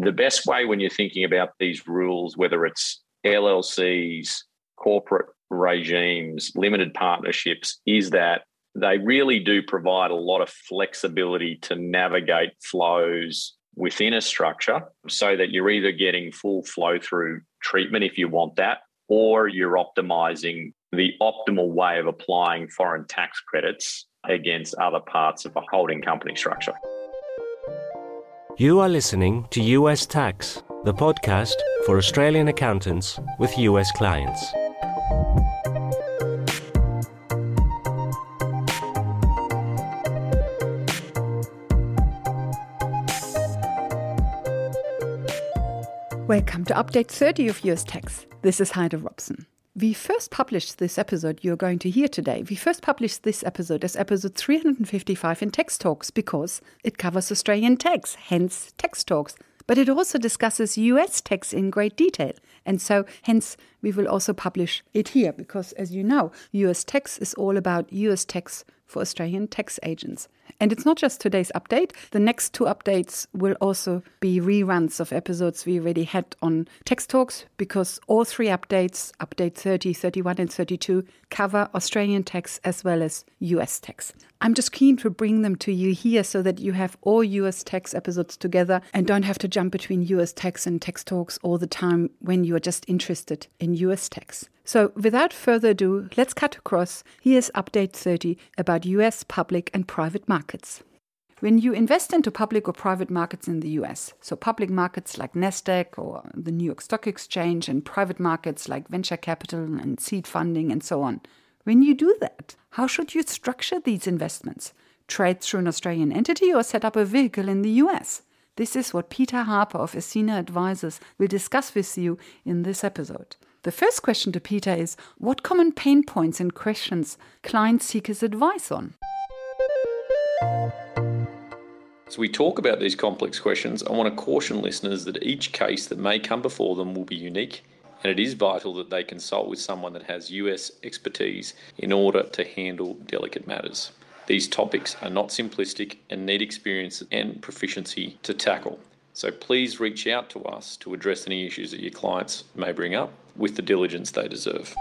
The best way when you're thinking about these rules, whether it's LLCs, corporate regimes, limited partnerships, is that they really do provide a lot of flexibility to navigate flows within a structure so that you're either getting full flow through treatment if you want that, or you're optimizing the optimal way of applying foreign tax credits against other parts of a holding company structure. You are listening to US Tax, the podcast for Australian accountants with US clients. Welcome to update 30 of US Tax. This is Heide Robson. We first published this episode you're going to hear today. We first published this episode as episode 355 in Tax Talks because it covers Australian tax, hence Tax Talks. But it also discusses US tax in great detail. And so, hence, we will also publish it here because, as you know, US tax is all about US tax for Australian tax agents. And it's not just today's update. The next two updates will also be reruns of episodes we already had on Tax Talks because all three updates, update 30, 31, and 32, cover Australian tax as well as US tax. I'm just keen to bring them to you here so that you have all US tax episodes together and don't have to jump between US tax and Tax Talks all the time when you are just interested in US tax. So, without further ado, let's cut across. Here's update 30 about US public and private markets. When you invest into public or private markets in the US, so public markets like NASDAQ or the New York Stock Exchange, and private markets like venture capital and seed funding and so on, when you do that, how should you structure these investments? Trade through an Australian entity or set up a vehicle in the US? This is what Peter Harper of Ascena Advisors will discuss with you in this episode. The first question to Peter is What common pain points and questions clients seek his advice on? As we talk about these complex questions, I want to caution listeners that each case that may come before them will be unique, and it is vital that they consult with someone that has US expertise in order to handle delicate matters. These topics are not simplistic and need experience and proficiency to tackle. So please reach out to us to address any issues that your clients may bring up with the diligence they deserve.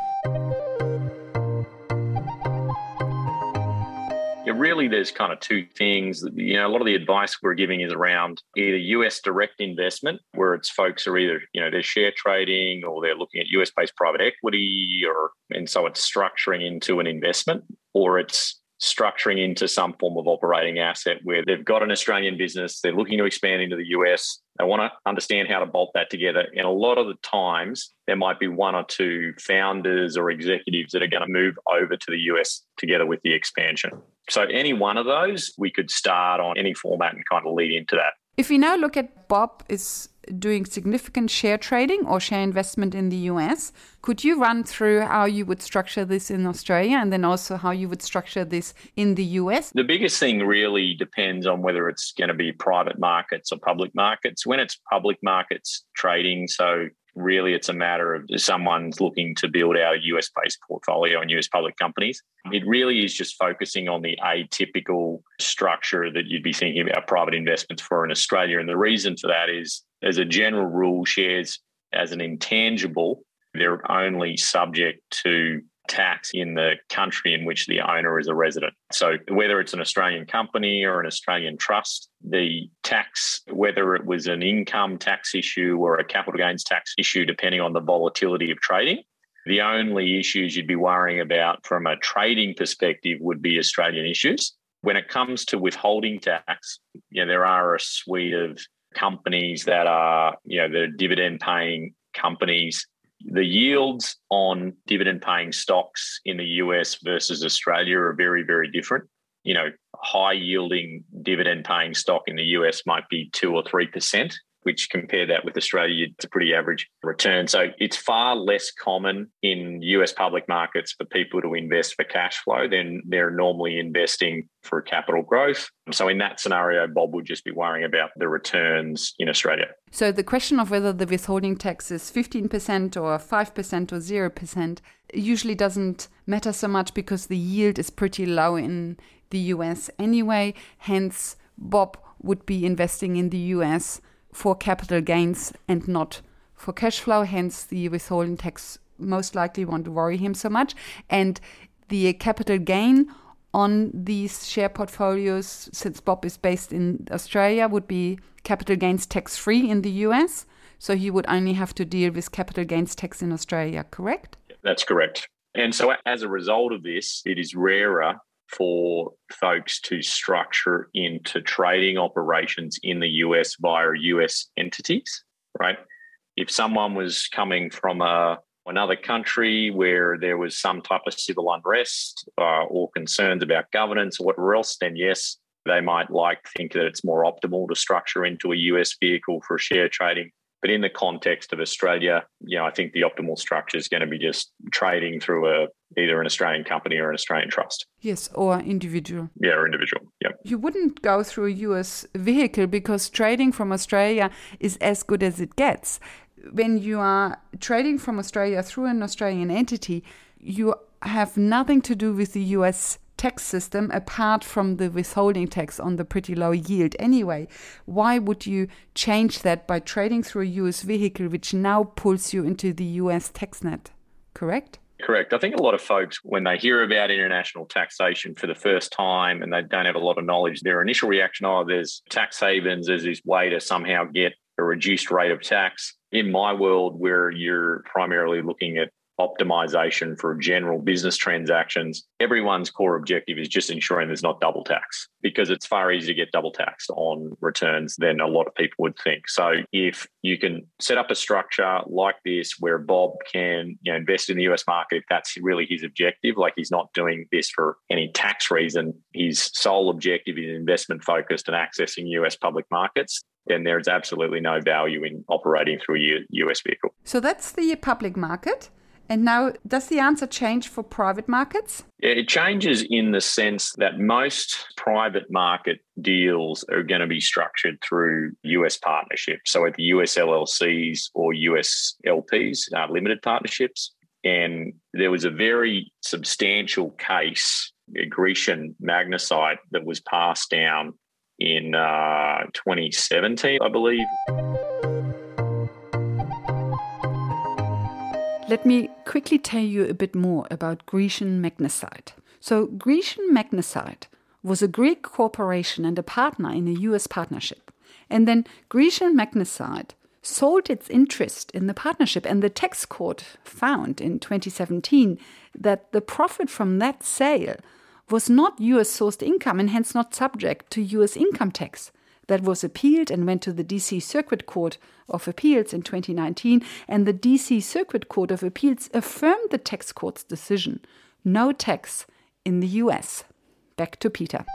Really, there's kind of two things. You know, a lot of the advice we're giving is around either US direct investment, where it's folks are either, you know, they're share trading or they're looking at US based private equity, or and so it's structuring into an investment, or it's structuring into some form of operating asset where they've got an Australian business, they're looking to expand into the US, they want to understand how to bolt that together. And a lot of the times, there might be one or two founders or executives that are going to move over to the US together with the expansion. So, any one of those, we could start on any format and kind of lead into that. If we now look at Bob is doing significant share trading or share investment in the US, could you run through how you would structure this in Australia and then also how you would structure this in the US? The biggest thing really depends on whether it's going to be private markets or public markets. When it's public markets trading, so really it's a matter of someone's looking to build out a US based portfolio and US public companies. It really is just focusing on the atypical structure that you'd be thinking about private investments for in Australia. And the reason for that is, as a general rule, shares as an intangible, they're only subject to tax in the country in which the owner is a resident. So, whether it's an Australian company or an Australian trust, the tax, whether it was an income tax issue or a capital gains tax issue, depending on the volatility of trading, the only issues you'd be worrying about from a trading perspective would be Australian issues. When it comes to withholding tax, you know, there are a suite of companies that are, you know, the dividend paying companies the yields on dividend paying stocks in the US versus Australia are very, very different. You know, high yielding dividend paying stock in the US might be two or 3%, which compare that with Australia, it's a pretty average return. So it's far less common in US public markets for people to invest for cash flow than they're normally investing for capital growth. So in that scenario, Bob would just be worrying about the returns in Australia. So the question of whether the withholding tax is 15% or 5% or 0% usually doesn't matter so much because the yield is pretty low in the US anyway. Hence, Bob would be investing in the US for capital gains and not for cash flow. Hence, the withholding tax most likely won't worry him so much. And the capital gain on these share portfolios, since Bob is based in Australia, would be capital gains tax free in the US. So he would only have to deal with capital gains tax in Australia, correct? That's correct. And so, as a result of this, it is rarer for folks to structure into trading operations in the US via US entities, right? If someone was coming from a another country where there was some type of civil unrest uh, or concerns about governance or whatever else, then yes, they might like think that it's more optimal to structure into a US vehicle for share trading. But in the context of Australia, you know, I think the optimal structure is going to be just trading through a either an Australian company or an Australian trust. Yes, or individual. Yeah, or individual. Yeah. You wouldn't go through a US vehicle because trading from Australia is as good as it gets when you are trading from Australia through an Australian entity, you have nothing to do with the US tax system apart from the withholding tax on the pretty low yield anyway. Why would you change that by trading through a US vehicle which now pulls you into the US tax net? Correct? Correct. I think a lot of folks, when they hear about international taxation for the first time and they don't have a lot of knowledge, their initial reaction, oh, there's tax havens, there's this way to somehow get a reduced rate of tax. In my world, where you're primarily looking at optimization for general business transactions, everyone's core objective is just ensuring there's not double tax because it's far easier to get double taxed on returns than a lot of people would think. So if you can set up a structure like this where Bob can you know, invest in the US market, if that's really his objective, like he's not doing this for any tax reason, his sole objective is investment focused and accessing US public markets, then there is absolutely no value in operating through a US vehicle. So that's the public market. And now, does the answer change for private markets? It changes in the sense that most private market deals are going to be structured through US partnerships. So, at the US LLCs or US LPs, uh, limited partnerships. And there was a very substantial case, a Grecian magnesite, that was passed down in uh, 2017, I believe. Let me quickly tell you a bit more about Grecian Magnesite. So, Grecian Magnesite was a Greek corporation and a partner in a US partnership. And then Grecian Magnesite sold its interest in the partnership, and the tax court found in 2017 that the profit from that sale was not US sourced income and hence not subject to US income tax that was appealed and went to the DC Circuit Court of Appeals in 2019, and the DC Circuit Court of Appeals affirmed the tax court's decision no tax in the US. Back to Peter.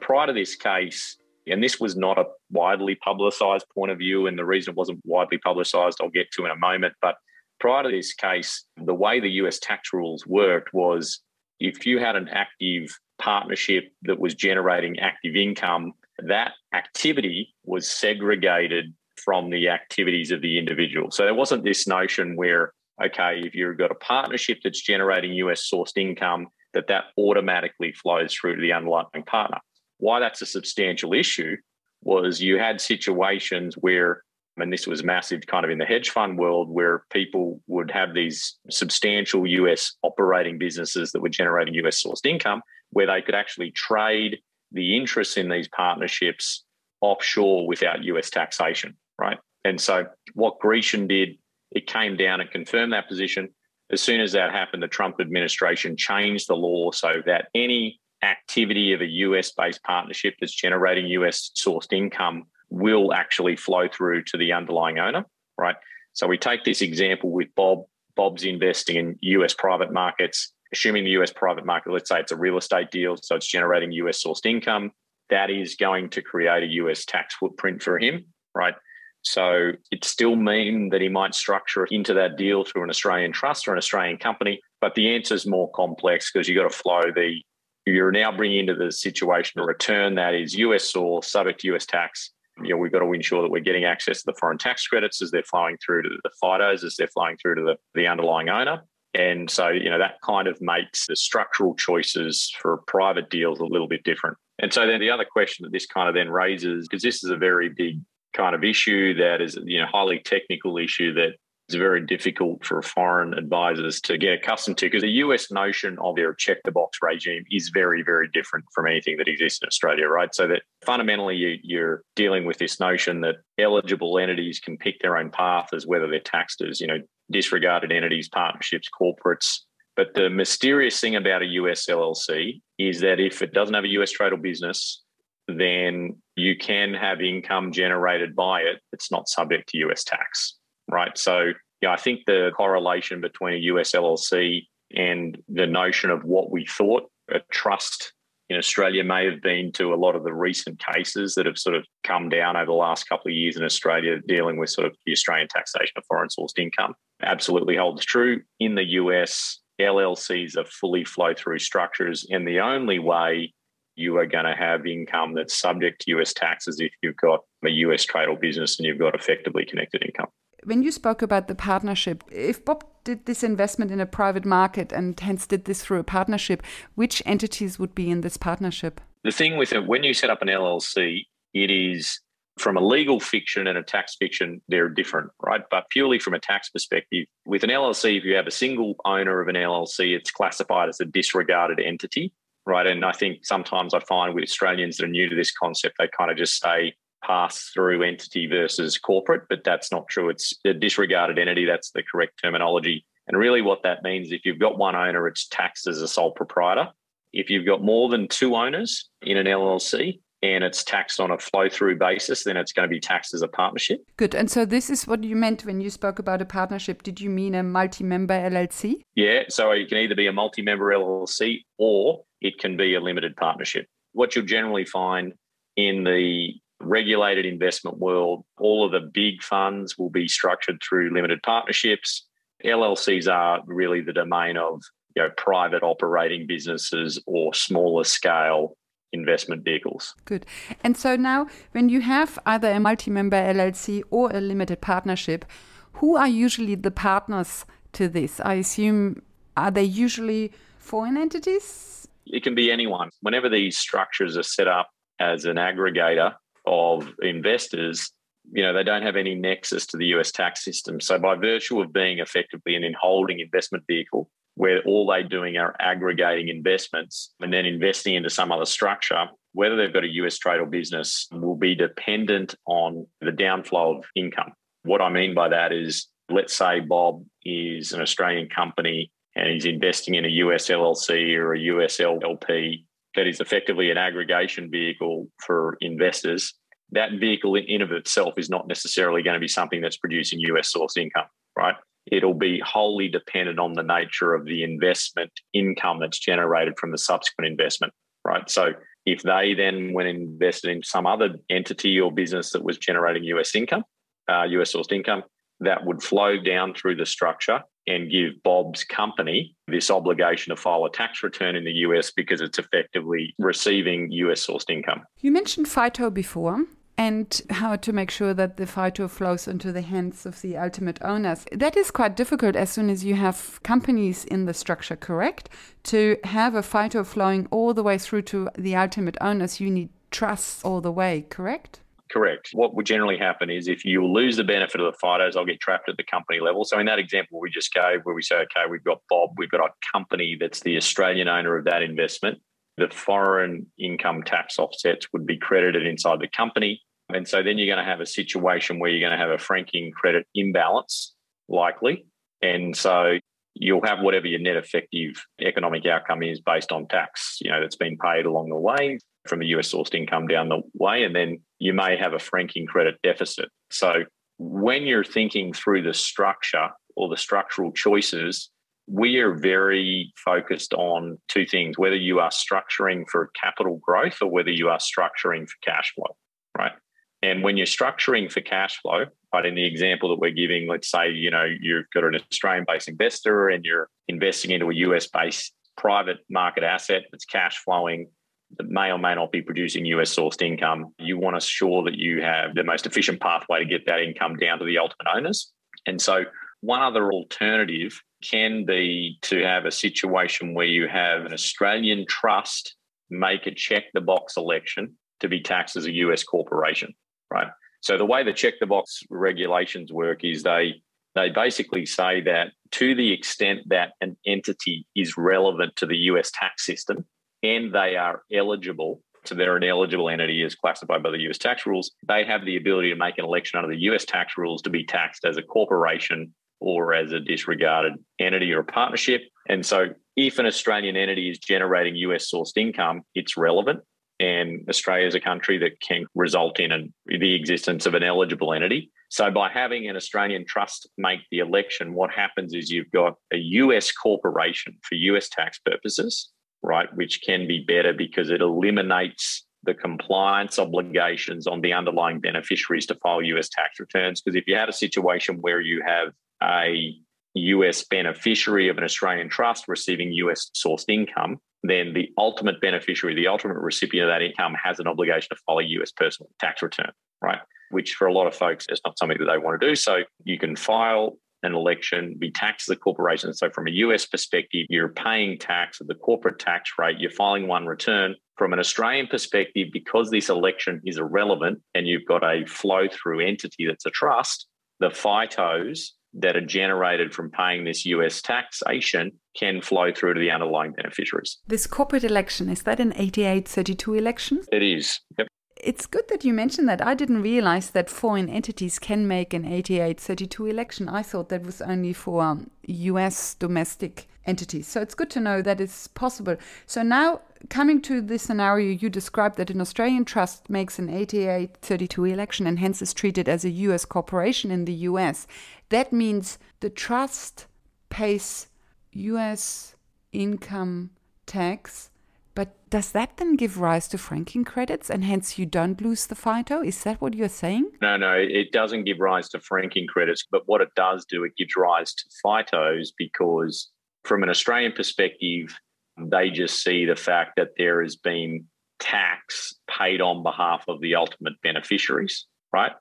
Prior to this case, and this was not a widely publicised point of view, and the reason it wasn't widely publicised, I'll get to in a moment. But prior to this case, the way the US tax rules worked was if you had an active partnership that was generating active income, that activity was segregated from the activities of the individual. So there wasn't this notion where, okay, if you've got a partnership that's generating US sourced income, that that automatically flows through to the underlying partner. Why that's a substantial issue was you had situations where and this was massive kind of in the hedge fund world where people would have these substantial US operating businesses that were generating US sourced income where they could actually trade the interests in these partnerships offshore without US taxation, right? And so what Grecian did, it came down and confirmed that position. As soon as that happened, the Trump administration changed the law so that any activity of a US based partnership that's generating US sourced income will actually flow through to the underlying owner, right? So we take this example with Bob. Bob's investing in US private markets, assuming the US private market, let's say it's a real estate deal, so it's generating US sourced income. That is going to create a US tax footprint for him, right? So it still mean that he might structure into that deal through an Australian trust or an Australian company, but the answer is more complex because you've got to flow the. You're now bringing into the situation a return that is US source, subject to US tax, you know, we've got to ensure that we're getting access to the foreign tax credits as they're flowing through to the FITOs, as they're flowing through to the, the underlying owner. And so, you know, that kind of makes the structural choices for private deals a little bit different. And so then the other question that this kind of then raises, because this is a very big kind of issue that is, you know, highly technical issue that is very difficult for foreign advisors to get accustomed to because the US notion of their check the box regime is very, very different from anything that exists in Australia, right? So that fundamentally you, are dealing with this notion that eligible entities can pick their own path as whether they're taxed as, you know, disregarded entities, partnerships, corporates. But the mysterious thing about a US LLC is that if it doesn't have a US trade or business, then you can have income generated by it that's not subject to US tax right? So, yeah, I think the correlation between a US LLC and the notion of what we thought a trust in Australia may have been to a lot of the recent cases that have sort of come down over the last couple of years in Australia dealing with sort of the Australian taxation of foreign sourced income absolutely holds true. In the US, LLCs are fully flow through structures, and the only way you are going to have income that's subject to US taxes if you've got a US trade or business and you've got effectively connected income. When you spoke about the partnership, if Bob did this investment in a private market and hence did this through a partnership, which entities would be in this partnership? The thing with it, when you set up an LLC, it is from a legal fiction and a tax fiction, they're different, right? But purely from a tax perspective, with an LLC, if you have a single owner of an LLC, it's classified as a disregarded entity, right? And I think sometimes I find with Australians that are new to this concept, they kind of just say, pass through entity versus corporate, but that's not true. It's a disregarded entity. That's the correct terminology. And really, what that means, if you've got one owner, it's taxed as a sole proprietor. If you've got more than two owners in an LLC, and it's taxed on a flow through basis, then it's going to be taxed as a partnership. Good. And so this is what you meant when you spoke about a partnership. Did you mean a multi member LLC? Yeah. So it can either be a multi member LLC or it can be a limited partnership. What you'll generally find in the regulated investment world, all of the big funds will be structured through limited partnerships. LLCs are really the domain of you know, private operating businesses or smaller scale investment vehicles. Good. And so now, when you have either a multi member LLC or a limited partnership, who are usually the partners to this? I assume, are they usually foreign entities? It can be anyone. Whenever these structures are set up as an aggregator, of investors, you know, they don't have any nexus to the US tax system. So by virtue of being effectively an in-holding investment vehicle, where all they're doing are aggregating investments and then investing into some other structure, whether they've got a US trade or business will be dependent on the downflow of income. What I mean by that is, let's say Bob is an Australian company and he's investing in a US LLC or a US LLP that is effectively an aggregation vehicle for investors, that vehicle in of itself is not necessarily going to be something that's producing US source income, right? It'll be wholly dependent on the nature of the investment income that's generated from the subsequent investment, right? So if they then went and invested in some other entity or business that was generating US income, uh, US sourced income, that would flow down through the structure and give Bob's company this obligation to file a tax return in the US because it's effectively receiving US sourced income. You mentioned FITO before and how to make sure that the FITO flows into the hands of the ultimate owners. That is quite difficult as soon as you have companies in the structure, correct? To have a FITO flowing all the way through to the ultimate owners, you need trust all the way, correct? Correct. What would generally happen is if you lose the benefit of the FITOs, I'll get trapped at the company level. So in that example we just gave, where we say, okay, we've got Bob, we've got a company that's the Australian owner of that investment. The foreign income tax offsets would be credited inside the company. And so then you're going to have a situation where you're going to have a franking credit imbalance, likely. And so you'll have whatever your net effective economic outcome is based on tax, you know, that's been paid along the way from a US sourced income down the way. And then you may have a franking credit deficit. So when you're thinking through the structure or the structural choices, we are very focused on two things whether you are structuring for capital growth or whether you are structuring for cash flow, right? And when you're structuring for cash flow, right, in the example that we're giving, let's say, you know, you've got an Australian based investor and you're investing into a US based private market asset that's cash flowing that may or may not be producing US sourced income. You want to ensure that you have the most efficient pathway to get that income down to the ultimate owners. And so, one other alternative can be to have a situation where you have an Australian trust make a check the box election to be taxed as a US corporation, right? So the way the check the box regulations work is they they basically say that to the extent that an entity is relevant to the US tax system and they are eligible, so they're an eligible entity as classified by the US tax rules, they have the ability to make an election under the US tax rules to be taxed as a corporation or as a disregarded entity or a partnership. And so if an Australian entity is generating US sourced income, it's relevant. And Australia is a country that can result in an, the existence of an eligible entity. So, by having an Australian trust make the election, what happens is you've got a US corporation for US tax purposes, right, which can be better because it eliminates the compliance obligations on the underlying beneficiaries to file US tax returns. Because if you had a situation where you have a US beneficiary of an Australian trust receiving US sourced income, then the ultimate beneficiary, the ultimate recipient of that income has an obligation to file a US personal tax return, right? Which for a lot of folks is not something that they want to do. So you can file an election, be taxed as a corporation. So from a US perspective, you're paying tax at the corporate tax rate, you're filing one return. From an Australian perspective, because this election is irrelevant and you've got a flow through entity that's a trust, the FITOs that are generated from paying this US taxation can flow through to the underlying beneficiaries. This corporate election, is that an 8832 election? It is. Yep. It's good that you mentioned that. I didn't realize that foreign entities can make an 8832 election. I thought that was only for um, US domestic entities. So it's good to know that it's possible. So now, coming to the scenario you described that an Australian trust makes an 8832 election and hence is treated as a US corporation in the US, that means the trust pays US income tax. But does that then give rise to franking credits and hence you don't lose the FITO? Is that what you're saying? No, no, it doesn't give rise to franking credits. But what it does do, it gives rise to FITOs because, from an Australian perspective, they just see the fact that there has been tax paid on behalf of the ultimate beneficiaries, right?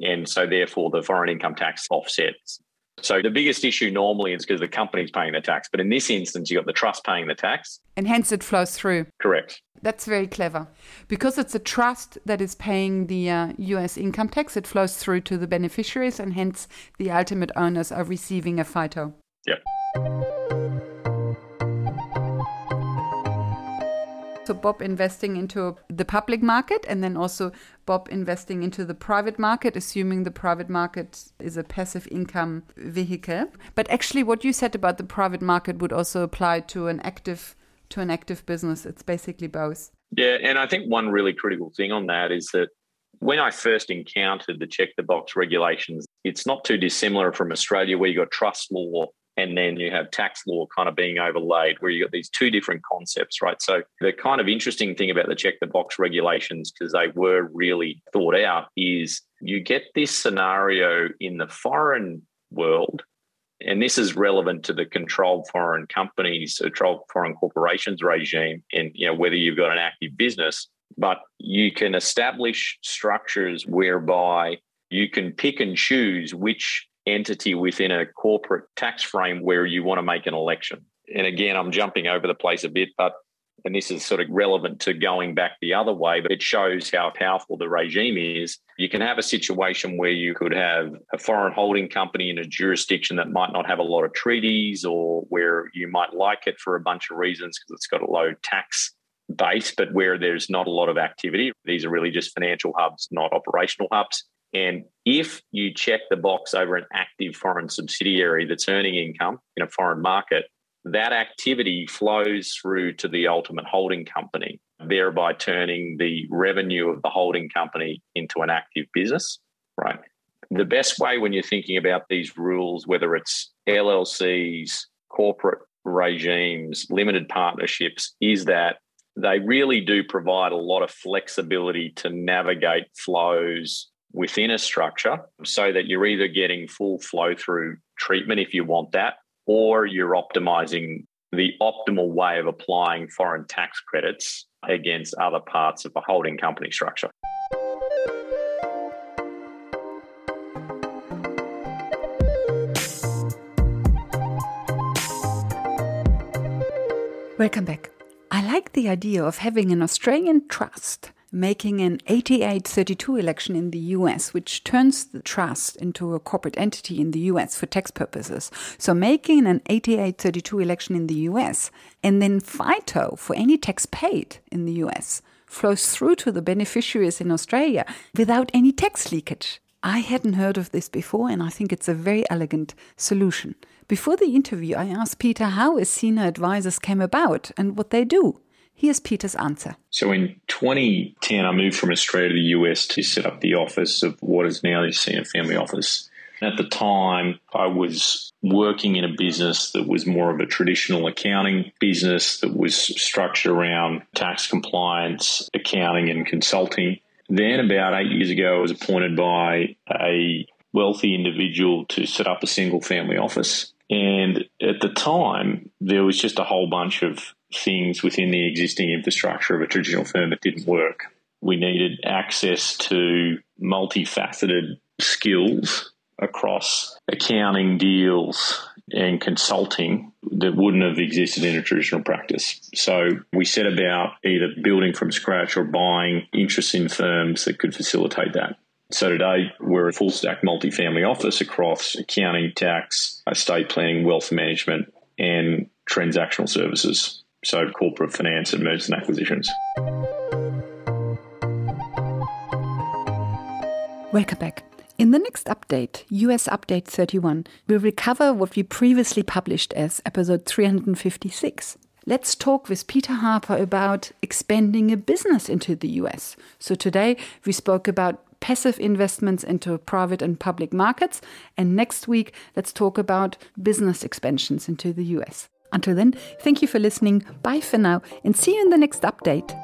And so, therefore, the foreign income tax offsets. So, the biggest issue normally is because the company's paying the tax. But in this instance, you've got the trust paying the tax. And hence it flows through. Correct. That's very clever. Because it's a trust that is paying the uh, US income tax, it flows through to the beneficiaries, and hence the ultimate owners are receiving a FITO. Yep. So Bob investing into the public market and then also Bob investing into the private market, assuming the private market is a passive income vehicle. But actually what you said about the private market would also apply to an active to an active business. It's basically both. Yeah, and I think one really critical thing on that is that when I first encountered the check the box regulations, it's not too dissimilar from Australia where you've got trust law and then you have tax law kind of being overlaid where you got these two different concepts right? So the kind of interesting thing about the check the box regulations because they were really thought out is you get this scenario in the foreign world and this is relevant to the controlled foreign companies controlled foreign corporations regime and you know whether you've got an active business but you can establish structures whereby you can pick and choose which entity within a corporate tax frame where you want to make an election. And again, I'm jumping over the place a bit, but and this is sort of relevant to going back the other way, but it shows how powerful the regime is. You can have a situation where you could have a foreign holding company in a jurisdiction that might not have a lot of treaties or where you might like it for a bunch of reasons because it's got a low tax base, but where there's not a lot of activity. These are really just financial hubs, not operational hubs. And if you check the box over an active foreign subsidiary that's earning income in a foreign market, that activity flows through to the ultimate holding company, thereby turning the revenue of the holding company into an active business, right? The best way when you're thinking about these rules, whether it's LLCs, corporate regimes, limited partnerships, is that they really do provide a lot of flexibility to navigate flows within a structure so that you're either getting full flow through treatment if you want that, or you're optimizing the optimal way of applying foreign tax credits against other parts of a holding company structure. Welcome back. I like the idea of having an Australian trust making an 8832 election in the US, which turns the trust into a corporate entity in the US for tax purposes. So making an 8832 election in the US and then FITO for any tax paid in the US flows through to the beneficiaries in Australia without any tax leakage. I hadn't heard of this before, and I think it's a very elegant solution. Before the interview, I asked Peter how Ascena Advisors came about and what they do. Here's Peter's answer. So in 2010, I moved from Australia to the US to set up the office of what is now the Ascena Family Office. At the time, I was working in a business that was more of a traditional accounting business that was structured around tax compliance, accounting, and consulting. Then, about eight years ago, I was appointed by a wealthy individual to set up a single family office. And at the time, there was just a whole bunch of things within the existing infrastructure of a traditional firm that didn't work. We needed access to multifaceted skills across accounting deals and consulting that wouldn't have existed in a traditional practice. So we set about either building from scratch or buying interest in firms that could facilitate that. So today we're a full stack multifamily office across accounting, tax, estate planning, wealth management, and transactional services so corporate finance and mergers and acquisitions. Welcome back. In the next update, US Update 31, we'll recover what we previously published as episode 356. Let's talk with Peter Harper about expanding a business into the US. So today we spoke about passive investments into private and public markets, and next week let's talk about business expansions into the US. Until then, thank you for listening. Bye for now, and see you in the next update.